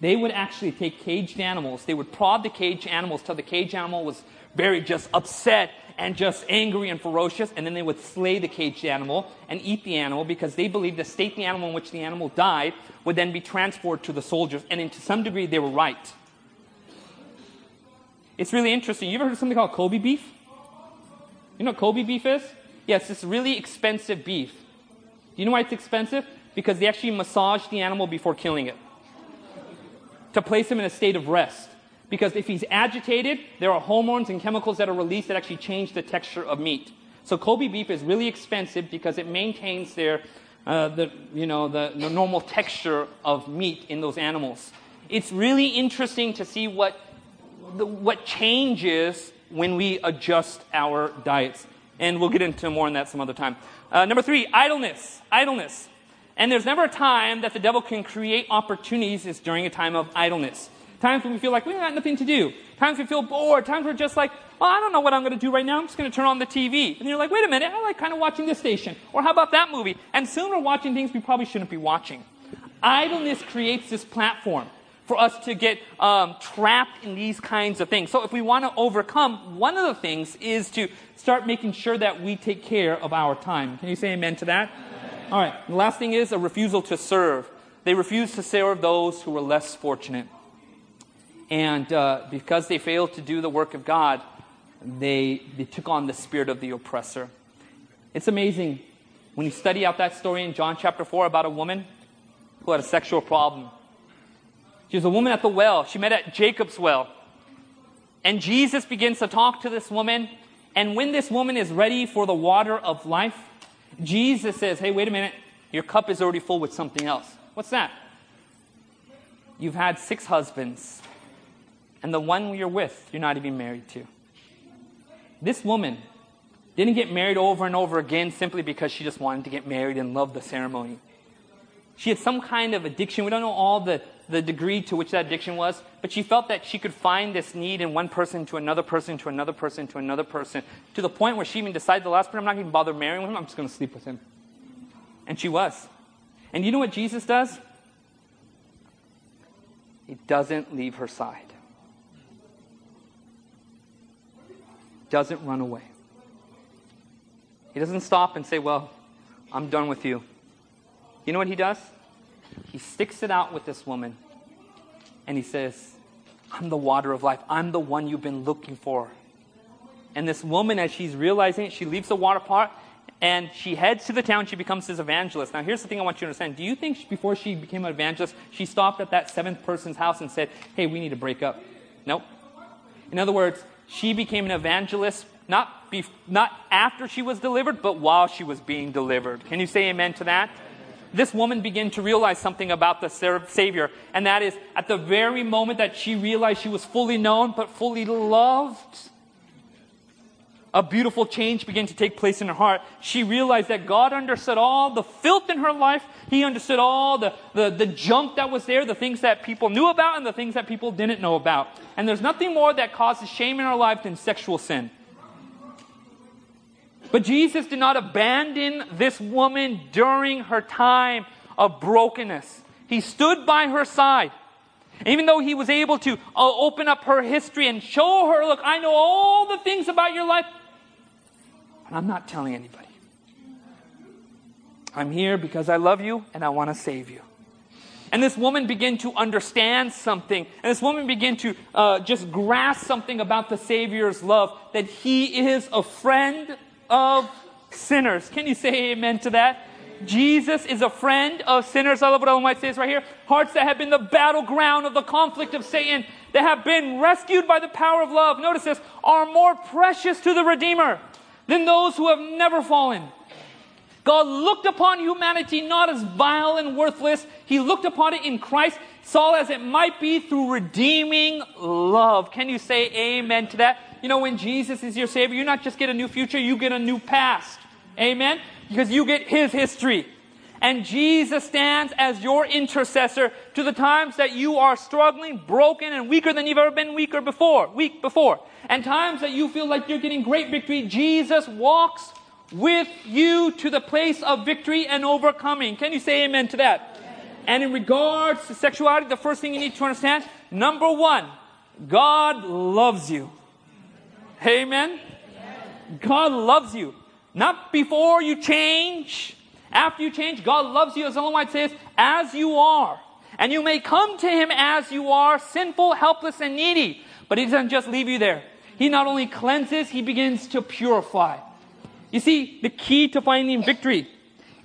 They would actually take caged animals. They would prod the caged animals till the caged animal was very just upset and just angry and ferocious, and then they would slay the caged animal and eat the animal because they believed the state the animal in which the animal died would then be transferred to the soldiers, and in, to some degree they were right. It's really interesting. You ever heard of something called Kobe beef? You know what Kobe beef is? Yes, it's this really expensive beef. Do you know why it's expensive? Because they actually massage the animal before killing it to place him in a state of rest. Because if he's agitated, there are hormones and chemicals that are released that actually change the texture of meat. So Kobe beef is really expensive because it maintains their, uh, the, you know, the, the normal texture of meat in those animals. It's really interesting to see what the, what changes when we adjust our diets. And we'll get into more on that some other time. Uh, number three, idleness. Idleness. And there's never a time that the devil can create opportunities is during a time of idleness. Times when we feel like we got nothing to do. Times we feel bored. Times we're just like, well, I don't know what I'm going to do right now. I'm just going to turn on the TV. And you're like, wait a minute, I like kind of watching this station. Or how about that movie? And soon we're watching things we probably shouldn't be watching. Idleness creates this platform for us to get um, trapped in these kinds of things. So if we want to overcome, one of the things is to start making sure that we take care of our time. Can you say amen to that? Amen. All right. The last thing is a refusal to serve. They refused to serve those who were less fortunate. And uh, because they failed to do the work of God, they, they took on the spirit of the oppressor. It's amazing when you study out that story in John chapter 4 about a woman who had a sexual problem. She was a woman at the well. She met at Jacob's well. And Jesus begins to talk to this woman. And when this woman is ready for the water of life, Jesus says, Hey, wait a minute. Your cup is already full with something else. What's that? You've had six husbands, and the one you're with, you're not even married to. This woman didn't get married over and over again simply because she just wanted to get married and loved the ceremony. She had some kind of addiction. We don't know all the, the degree to which that addiction was, but she felt that she could find this need in one person to another person to another person to another person to the point where she even decided the last person, I'm not going to bother marrying him, I'm just going to sleep with him. And she was. And you know what Jesus does? He doesn't leave her side. Doesn't run away. He doesn't stop and say, Well, I'm done with you. You know what he does? He sticks it out with this woman and he says, I'm the water of life. I'm the one you've been looking for. And this woman, as she's realizing it, she leaves the water pot and she heads to the town. She becomes his evangelist. Now, here's the thing I want you to understand. Do you think she, before she became an evangelist, she stopped at that seventh person's house and said, Hey, we need to break up? Nope. In other words, she became an evangelist not, be, not after she was delivered, but while she was being delivered. Can you say amen to that? This woman began to realize something about the Savior, and that is at the very moment that she realized she was fully known but fully loved, a beautiful change began to take place in her heart. She realized that God understood all the filth in her life. He understood all the, the, the junk that was there, the things that people knew about and the things that people didn't know about. And there's nothing more that causes shame in our life than sexual sin. But Jesus did not abandon this woman during her time of brokenness. He stood by her side. Even though he was able to uh, open up her history and show her, look, I know all the things about your life, and I'm not telling anybody. I'm here because I love you and I want to save you. And this woman began to understand something. And this woman began to uh, just grasp something about the Savior's love that He is a friend of sinners. Can you say amen to that? Jesus is a friend of sinners. I love what Ellen White says right here. Hearts that have been the battleground of the conflict of Satan, that have been rescued by the power of love. Notice this, are more precious to the Redeemer than those who have never fallen. God looked upon humanity not as vile and worthless. He looked upon it in Christ, saw as it might be through redeeming love. Can you say amen to that? You know, when Jesus is your Savior, you not just get a new future, you get a new past. Amen? because you get his history. And Jesus stands as your intercessor to the times that you are struggling, broken, and weaker than you've ever been weaker before, weak before. And times that you feel like you're getting great victory, Jesus walks with you to the place of victory and overcoming. Can you say amen to that? And in regards to sexuality, the first thing you need to understand, number one, God loves you. Amen? God loves you. Not before you change. After you change, God loves you, as Ellen White says, as you are. And you may come to Him as you are, sinful, helpless, and needy. But He doesn't just leave you there. He not only cleanses, He begins to purify. You see, the key to finding victory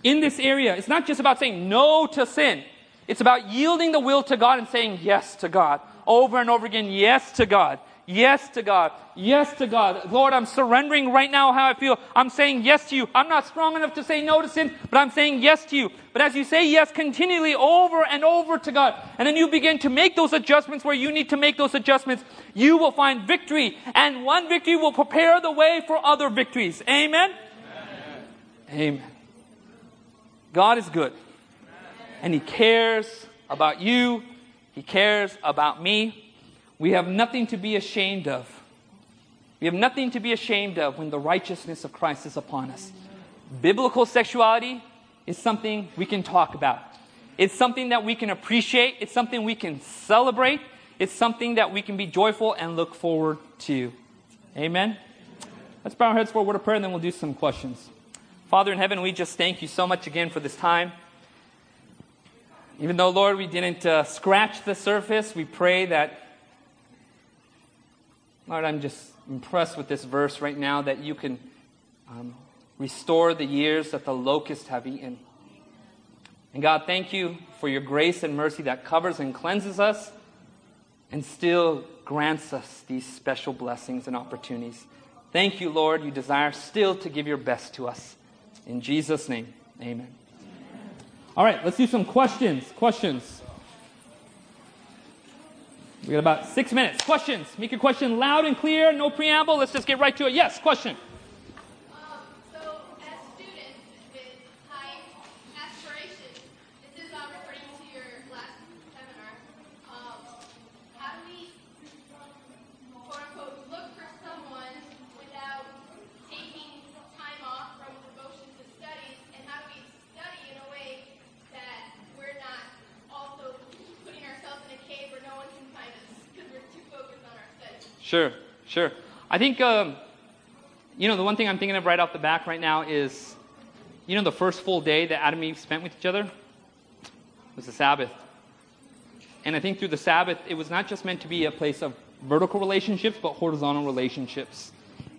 in this area, it's not just about saying no to sin. It's about yielding the will to God and saying yes to God. Over and over again, yes to God. Yes to God. Yes to God. Lord, I'm surrendering right now how I feel. I'm saying yes to you. I'm not strong enough to say no to sin, but I'm saying yes to you. But as you say yes continually over and over to God, and then you begin to make those adjustments where you need to make those adjustments, you will find victory. And one victory will prepare the way for other victories. Amen? Amen. Amen. God is good. And He cares about you. He cares about me. We have nothing to be ashamed of. We have nothing to be ashamed of when the righteousness of Christ is upon us. Biblical sexuality is something we can talk about. It's something that we can appreciate. It's something we can celebrate. It's something that we can be joyful and look forward to. Amen? Let's bow our heads for a word of prayer and then we'll do some questions. Father in heaven, we just thank you so much again for this time. Even though, Lord, we didn't uh, scratch the surface, we pray that Lord, I'm just impressed with this verse right now that you can um, restore the years that the locusts have eaten. And God, thank you for your grace and mercy that covers and cleanses us and still grants us these special blessings and opportunities. Thank you, Lord. You desire still to give your best to us. In Jesus' name, amen. All right, let's do some questions. Questions. We got about six minutes. Questions? Make your question loud and clear, no preamble. Let's just get right to it. Yes, question. Sure, sure. I think, um, you know, the one thing I'm thinking of right off the back right now is, you know, the first full day that Adam and Eve spent with each other was the Sabbath. And I think through the Sabbath, it was not just meant to be a place of vertical relationships, but horizontal relationships.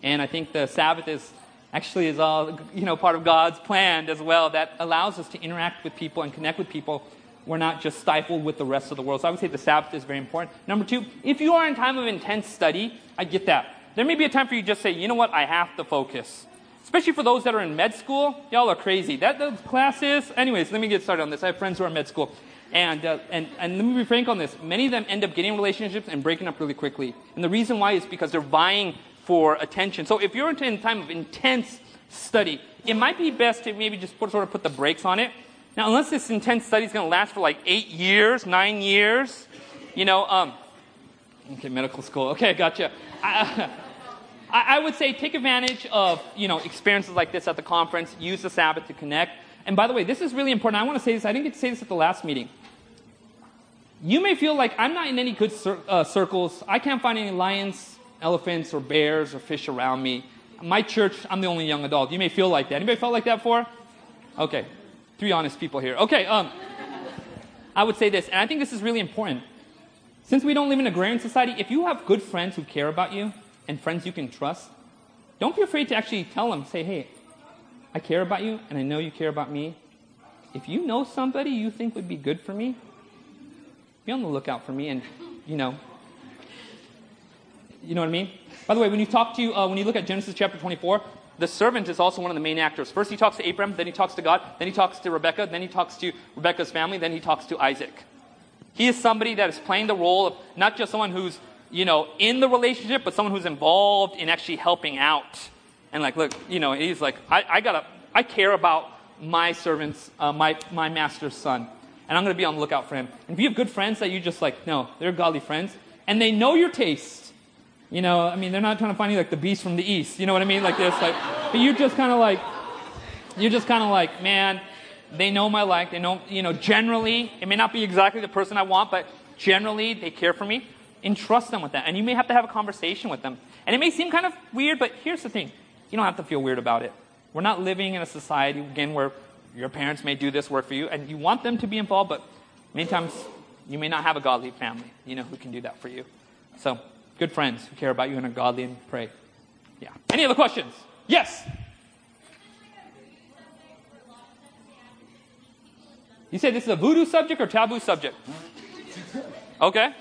And I think the Sabbath is actually is all you know part of God's plan as well that allows us to interact with people and connect with people we're not just stifled with the rest of the world. So I would say the Sabbath is very important. Number two, if you are in time of intense study, I get that. There may be a time for you to just say, you know what, I have to focus. Especially for those that are in med school, y'all are crazy. That those classes, anyways, let me get started on this. I have friends who are in med school. And, uh, and, and let me be frank on this. Many of them end up getting relationships and breaking up really quickly. And the reason why is because they're vying for attention. So if you're in time of intense study, it might be best to maybe just put, sort of put the brakes on it. Now, unless this intense study is going to last for like eight years, nine years, you know, um, okay, medical school. Okay, gotcha. I, I would say take advantage of, you know, experiences like this at the conference. Use the Sabbath to connect. And by the way, this is really important. I want to say this. I didn't get to say this at the last meeting. You may feel like I'm not in any good cir- uh, circles. I can't find any lions, elephants, or bears or fish around me. My church, I'm the only young adult. You may feel like that. Anybody felt like that before? Okay, three honest people here. Okay, um, I would say this, and I think this is really important. Since we don't live in an agrarian society, if you have good friends who care about you and friends you can trust, don't be afraid to actually tell them, say, hey, I care about you and I know you care about me. If you know somebody you think would be good for me, be on the lookout for me and, you know, you know what I mean? By the way, when you talk to, uh, when you look at Genesis chapter 24, the servant is also one of the main actors. First he talks to Abraham, then he talks to God, then he talks to Rebecca, then he talks to Rebecca's family, then he talks to Isaac. He is somebody that is playing the role of not just someone who's, you know, in the relationship, but someone who's involved in actually helping out. And like, look, you know, he's like, I, I gotta, I care about my servant's, uh, my, my master's son. And I'm gonna be on the lookout for him. And if you have good friends that you just like, no, they're godly friends, and they know your taste, you know, I mean, they're not trying to find you like the beast from the east. You know what I mean? Like this, like, but you're just kind of like, you're just kind of like, man, they know my like. They know, you know, generally, it may not be exactly the person I want, but generally they care for me. Entrust them with that. And you may have to have a conversation with them. And it may seem kind of weird, but here's the thing. You don't have to feel weird about it. We're not living in a society, again, where your parents may do this work for you, and you want them to be involved, but many times you may not have a godly family, you know, who can do that for you. So, good friends who care about you and are godly and pray. Yeah. Any other questions? Yes. You say this is a voodoo subject or taboo subject? Okay.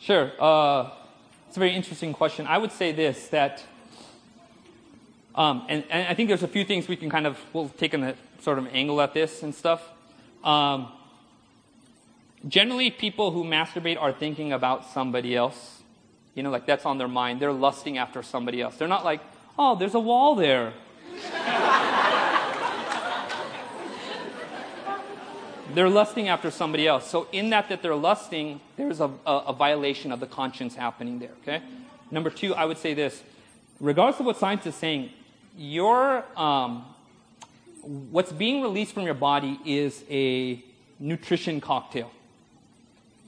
Sure. Uh, it's a very interesting question. I would say this that, um, and, and, I think there's a few things we can kind of, we'll take a sort of angle at this and stuff. Um, generally, people who masturbate are thinking about somebody else. You know, like that's on their mind. They're lusting after somebody else. They're not like, oh, there's a wall there. They're lusting after somebody else. So in that that they're lusting, there's a, a, a, violation of the conscience happening there. Okay. Number two, I would say this: regardless of what science is saying, your um, what's being released from your body is a nutrition cocktail.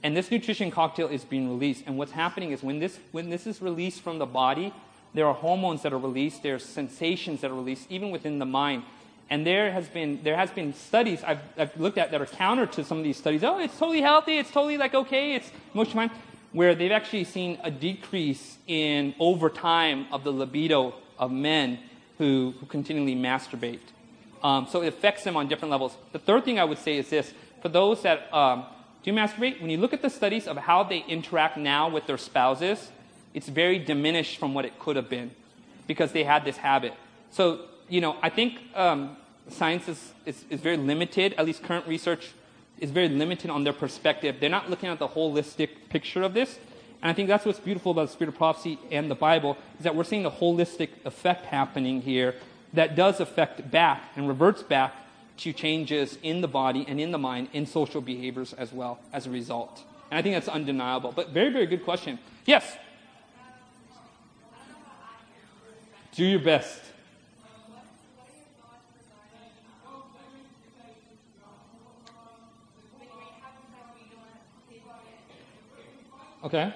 And this nutrition cocktail is being released. And what's happening is when this when this is released from the body, there are hormones that are released, there are sensations that are released, even within the mind. And there has been there has been studies I've, I've looked at that are counter to some of these studies. Oh, it's totally healthy. It's totally like okay. It's most fine. Where they've actually seen a decrease in over time of the libido of men who, who continually masturbate. Um, so it affects them on different levels. The third thing I would say is this: for those that um, do masturbate, when you look at the studies of how they interact now with their spouses, it's very diminished from what it could have been because they had this habit. So you know, I think um, science is, is, is very limited, at least current research is very limited on their perspective. They're not looking at the holistic picture of this. And I think that's what's beautiful about the spirit of prophecy and the Bible is that we're seeing the holistic effect happening here that does affect back and reverts back to changes in the body and in the mind in social behaviors as well as a result. And I think that's undeniable. But very, very good question. Yes? Do your best. Okay.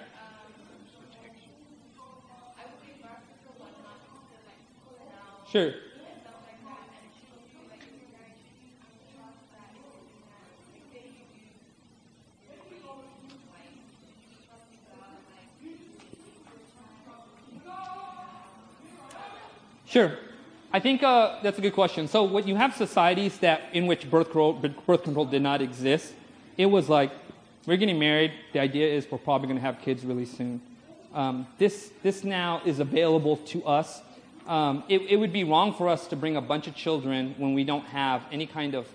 Sure. Sure. I think uh, that's a good question. So, when you have societies that in which birth control, birth control did not exist, it was like we're getting married. The idea is we're probably going to have kids really soon. um, this, this now is available to us. Um, it, it would be wrong for us to bring a bunch of children when we don't have any kind of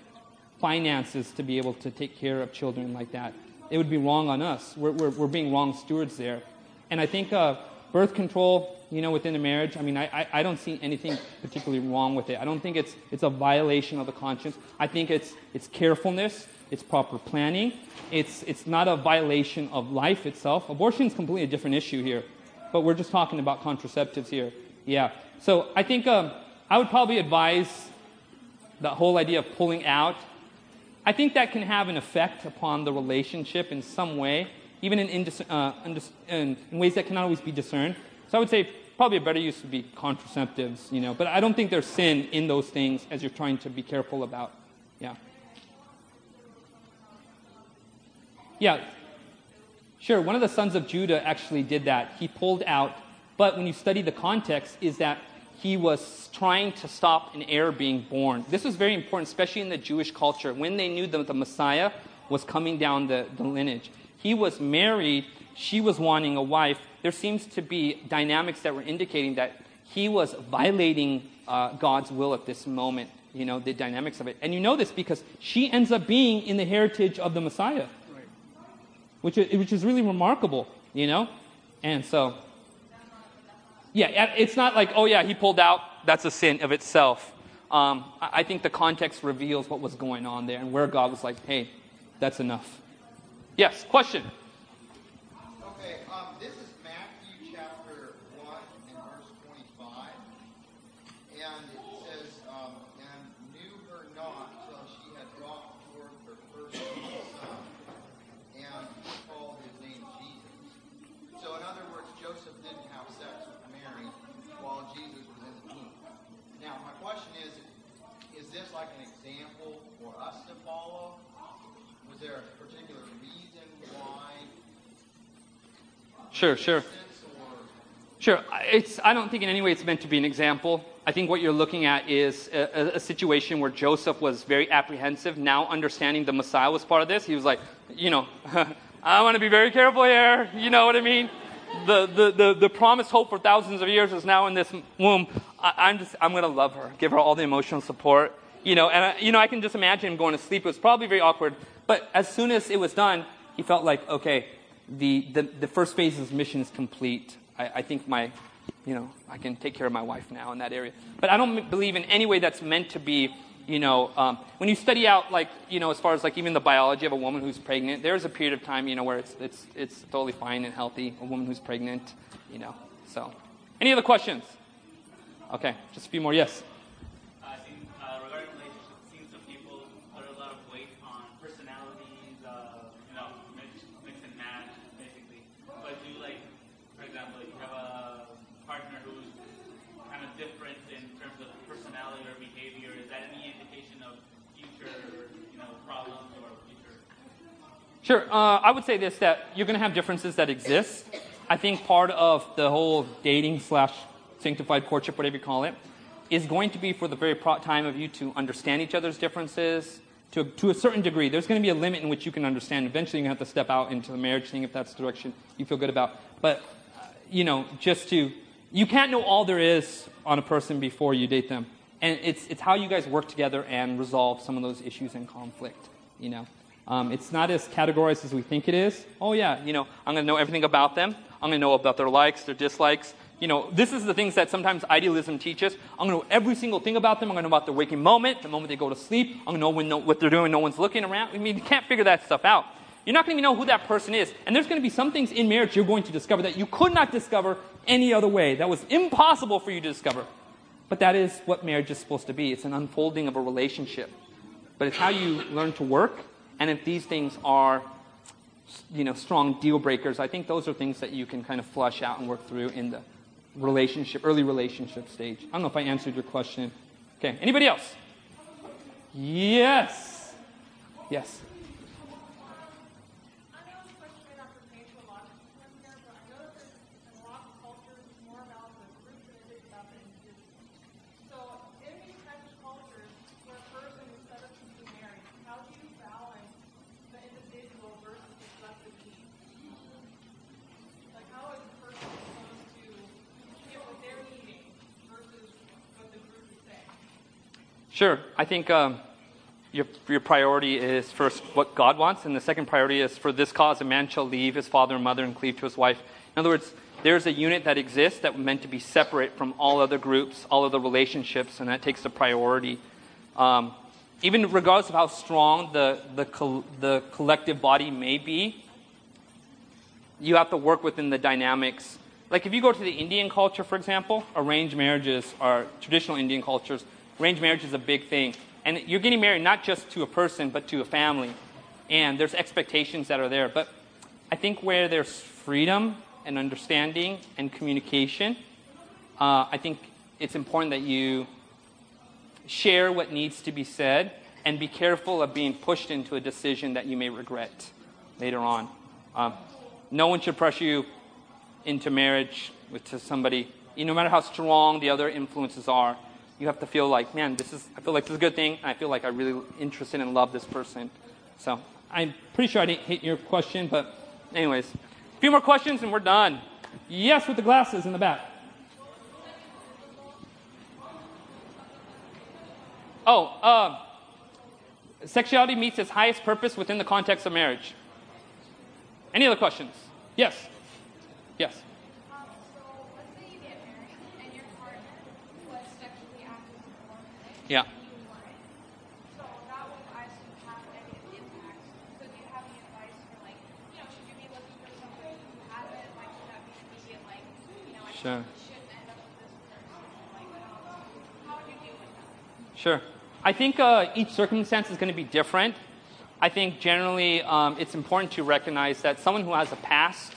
finances to be able to take care of children like that. It would be wrong on us. We're, we're, we're being wrong stewards there. And I think uh, birth control, you know, within a marriage, I mean, I, I, I, don't see anything particularly wrong with it. I don't think it's, it's a violation of the conscience. I think it's, it's carefulness, it's proper planning, it's, it's not a violation of life itself. Abortion is completely a different issue here, but we're just talking about contraceptives here. Yeah. So I think um, I would probably advise the whole idea of pulling out. I think that can have an effect upon the relationship in some way even in, indis- uh, in, in ways that cannot always be discerned. So I would say probably a better use would be contraceptives, you know. But I don't think there's sin in those things as you're trying to be careful about. Yeah. Yeah. Sure, one of the sons of Judah actually did that. He pulled out, but when you study the context, is that he was trying to stop an heir being born. This was very important, especially in the Jewish culture, when they knew that the Messiah was coming down the, the lineage. He was married, she was wanting a wife. There seems to be dynamics that were indicating that he was violating uh, God's will at this moment, you know, the dynamics of it. And you know this because she ends up being in the heritage of the Messiah. Which, is, which is really remarkable, you know? And so, yeah, it's not like, oh, yeah, he pulled out, that's a sin of itself. Um, I think the context reveals what was going on there and where God was like, hey, that's enough. Yes, question. Okay, um, this is Matthew chapter 1 and verse 25. And it says, um, and knew her not till she had brought forth her first son, and called his name Jesus. So, in other words, Joseph didn't have sex with Mary while Jesus was in the womb. Now, my question is, is this like an example for us to follow? Was there a particular Sure, sure. Sure. It's, I don't think in any way it's meant to be an example. I think what you're looking at is a, a, situation where Joseph was very apprehensive. Now understanding the Messiah was part of this, he was like, you know, [LAUGHS] I want to be very careful here. You know what I mean? The, the, the, the promised hope for thousands of years is now in this womb. I, am just, I'm going to love her, give her all the emotional support. You know, and I, you know, I can just imagine him going to sleep. It was probably very awkward. But as soon as it was done, he felt like, okay, the, the, the first phase of mission is complete. I, I think my, you know, I can take care of my wife now in that area. But I don't believe in any way that's meant to be, you know, um, when you study out, like, you know, as far as like even the biology of a woman who's pregnant, there's a period of time, you know, where it's, it's, it's totally fine and healthy, a woman who's pregnant, you know. So, any other questions? Okay, just a few more. Yes. Sure. Uh, I would say this that you're going to have differences that exist. I think part of the whole dating slash sanctified courtship, whatever you call it, is going to be for the very time of you to understand each other's differences to, to a certain degree. There's going to be a limit in which you can understand. Eventually, you're going to have to step out into the marriage thing if that's the direction you feel good about. But, uh, you know, just to, you can't know all there is on a person before you date them. And it's, it's how you guys work together and resolve some of those issues and conflict, you know. Um, it's not as categorized as we think it is. Oh, yeah, you know, I'm going to know everything about them. I'm going to know about their likes, their dislikes. You know, this is the things that sometimes idealism teaches. I'm going to know every single thing about them. I'm going to know about their waking moment, the moment they go to sleep. I'm going to know, when, what they're doing, no one's looking around. I mean, you can't figure that stuff out. You're not going to know who that person is. And there's going to be some things in marriage you're going to discover that you could not discover any other way. That was impossible for you to discover. But that is what marriage is supposed to be. It's an unfolding of a relationship. But it's how you learn to work and if these things are, you know, strong deal breakers, I think those are things that you can kind of flush out and work through in the relationship, early relationship stage. I don't know if I answered your question. Okay, anybody else? Yes. Yes. Sure. I think um, your, your priority is first what God wants, and the second priority is for this cause a man shall leave his father and mother and cleave to his wife. In other words, there's a unit that exists that meant to be separate from all other groups, all other relationships, and that takes the priority. Um, even regardless of how strong the, the, the collective body may be, you have to work within the dynamics. Like if you go to the Indian culture, for example, arranged marriages are traditional Indian cultures. Arranged marriage is a big thing. And you're getting married not just to a person, but to a family. And there's expectations that are there. But I think where there's freedom and understanding and communication, uh, I think it's important that you share what needs to be said and be careful of being pushed into a decision that you may regret later on. Um, no one should pressure you into marriage with to somebody, no matter how strong the other influences are. You have to feel like, man, this is. I feel like this is a good thing. I feel like I'm really interested and love this person. So I'm pretty sure I didn't hit your question, but anyways, a few more questions and we're done. Yes, with the glasses in the back. Oh, uh, sexuality meets its highest purpose within the context of marriage. Any other questions? Yes. Yes. I Sure. Sure. I think uh, each circumstance is going to be different. I think generally um, it's important to recognize that someone who has a past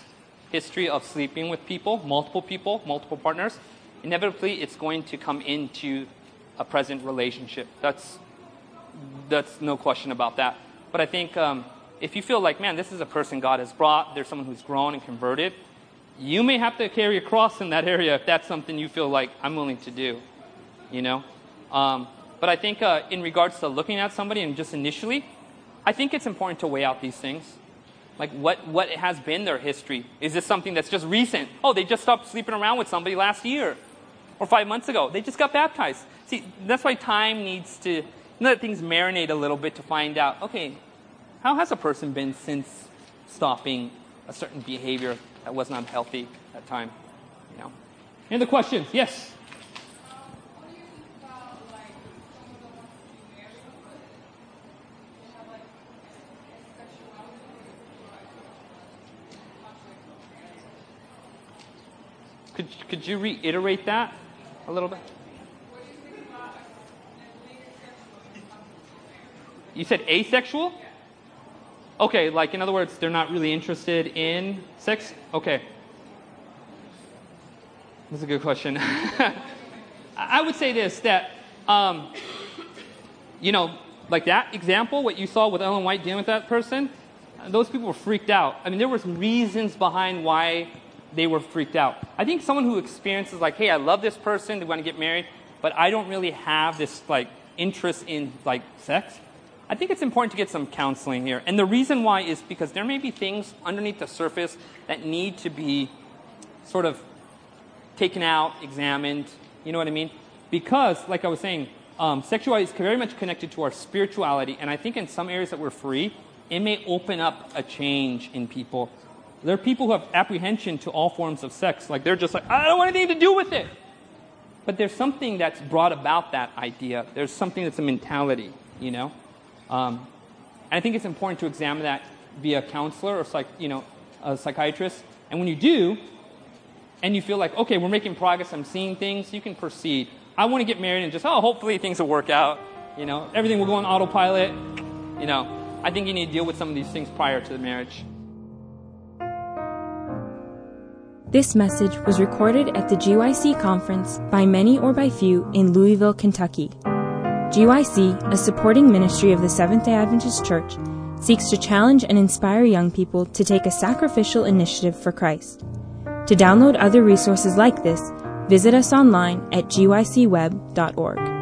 history of sleeping with people, multiple people, multiple partners, inevitably it's going to come into a present relationship. That's that's no question about that. But I think um, if you feel like, man, this is a person God has brought, there's someone who's grown and converted, you may have to carry a cross in that [LAUGHS] area if that's something you feel like I'm willing to do. You know, um, but I think uh, in regards to looking at somebody and just initially, I think it's important to weigh out these things. Like what, what has been their history? Is this something that's just recent? Oh, they just stopped sleeping around with somebody last year or five months ago. They just got baptized. See, that's why time needs to let things marinate a little bit to find out, okay, how has a person been since stopping a certain behavior that was not healthy at time? You know. Any other questions? Yes. Could, could you reiterate that a little bit? You said asexual? Okay, like in other words, they're not really interested in sex? Okay. That's a good question. [LAUGHS] I would say this that, um, you know, like that example, what you saw with Ellen White dealing with that person, those people were freaked out. I mean, there was reasons behind why they were freaked out. I think someone who experiences like, hey, I love this person, they want to get married, but I don't really have this like interest in like sex. I think it's important to get some counseling here. And the reason why is because there may be things underneath the surface that need to be sort of taken out, examined. You know what I mean? Because, like I was saying, um, sexuality is very much connected to our spirituality. And I think in some areas that we're free, it may open up a change in people. There are people who have apprehension to all forms of sex. Like they're just like, I don't want anything to do with it. But there's something that's brought about that idea. There's something that's a mentality, you know? Um, and I think it's important to examine that via a counselor or psych, you know, a psychiatrist. And when you do, and you feel like, okay, we're making progress, I'm seeing things, you can proceed. I want to get married and just, oh, hopefully things will work out. You know, everything will go on autopilot. You know, I think you need to deal with some of these things prior to the marriage. This message was recorded at the GYC conference by many or by few in Louisville, Kentucky. GYC, a supporting ministry of the Seventh day Adventist Church, seeks to challenge and inspire young people to take a sacrificial initiative for Christ. To download other resources like this, visit us online at gycweb.org.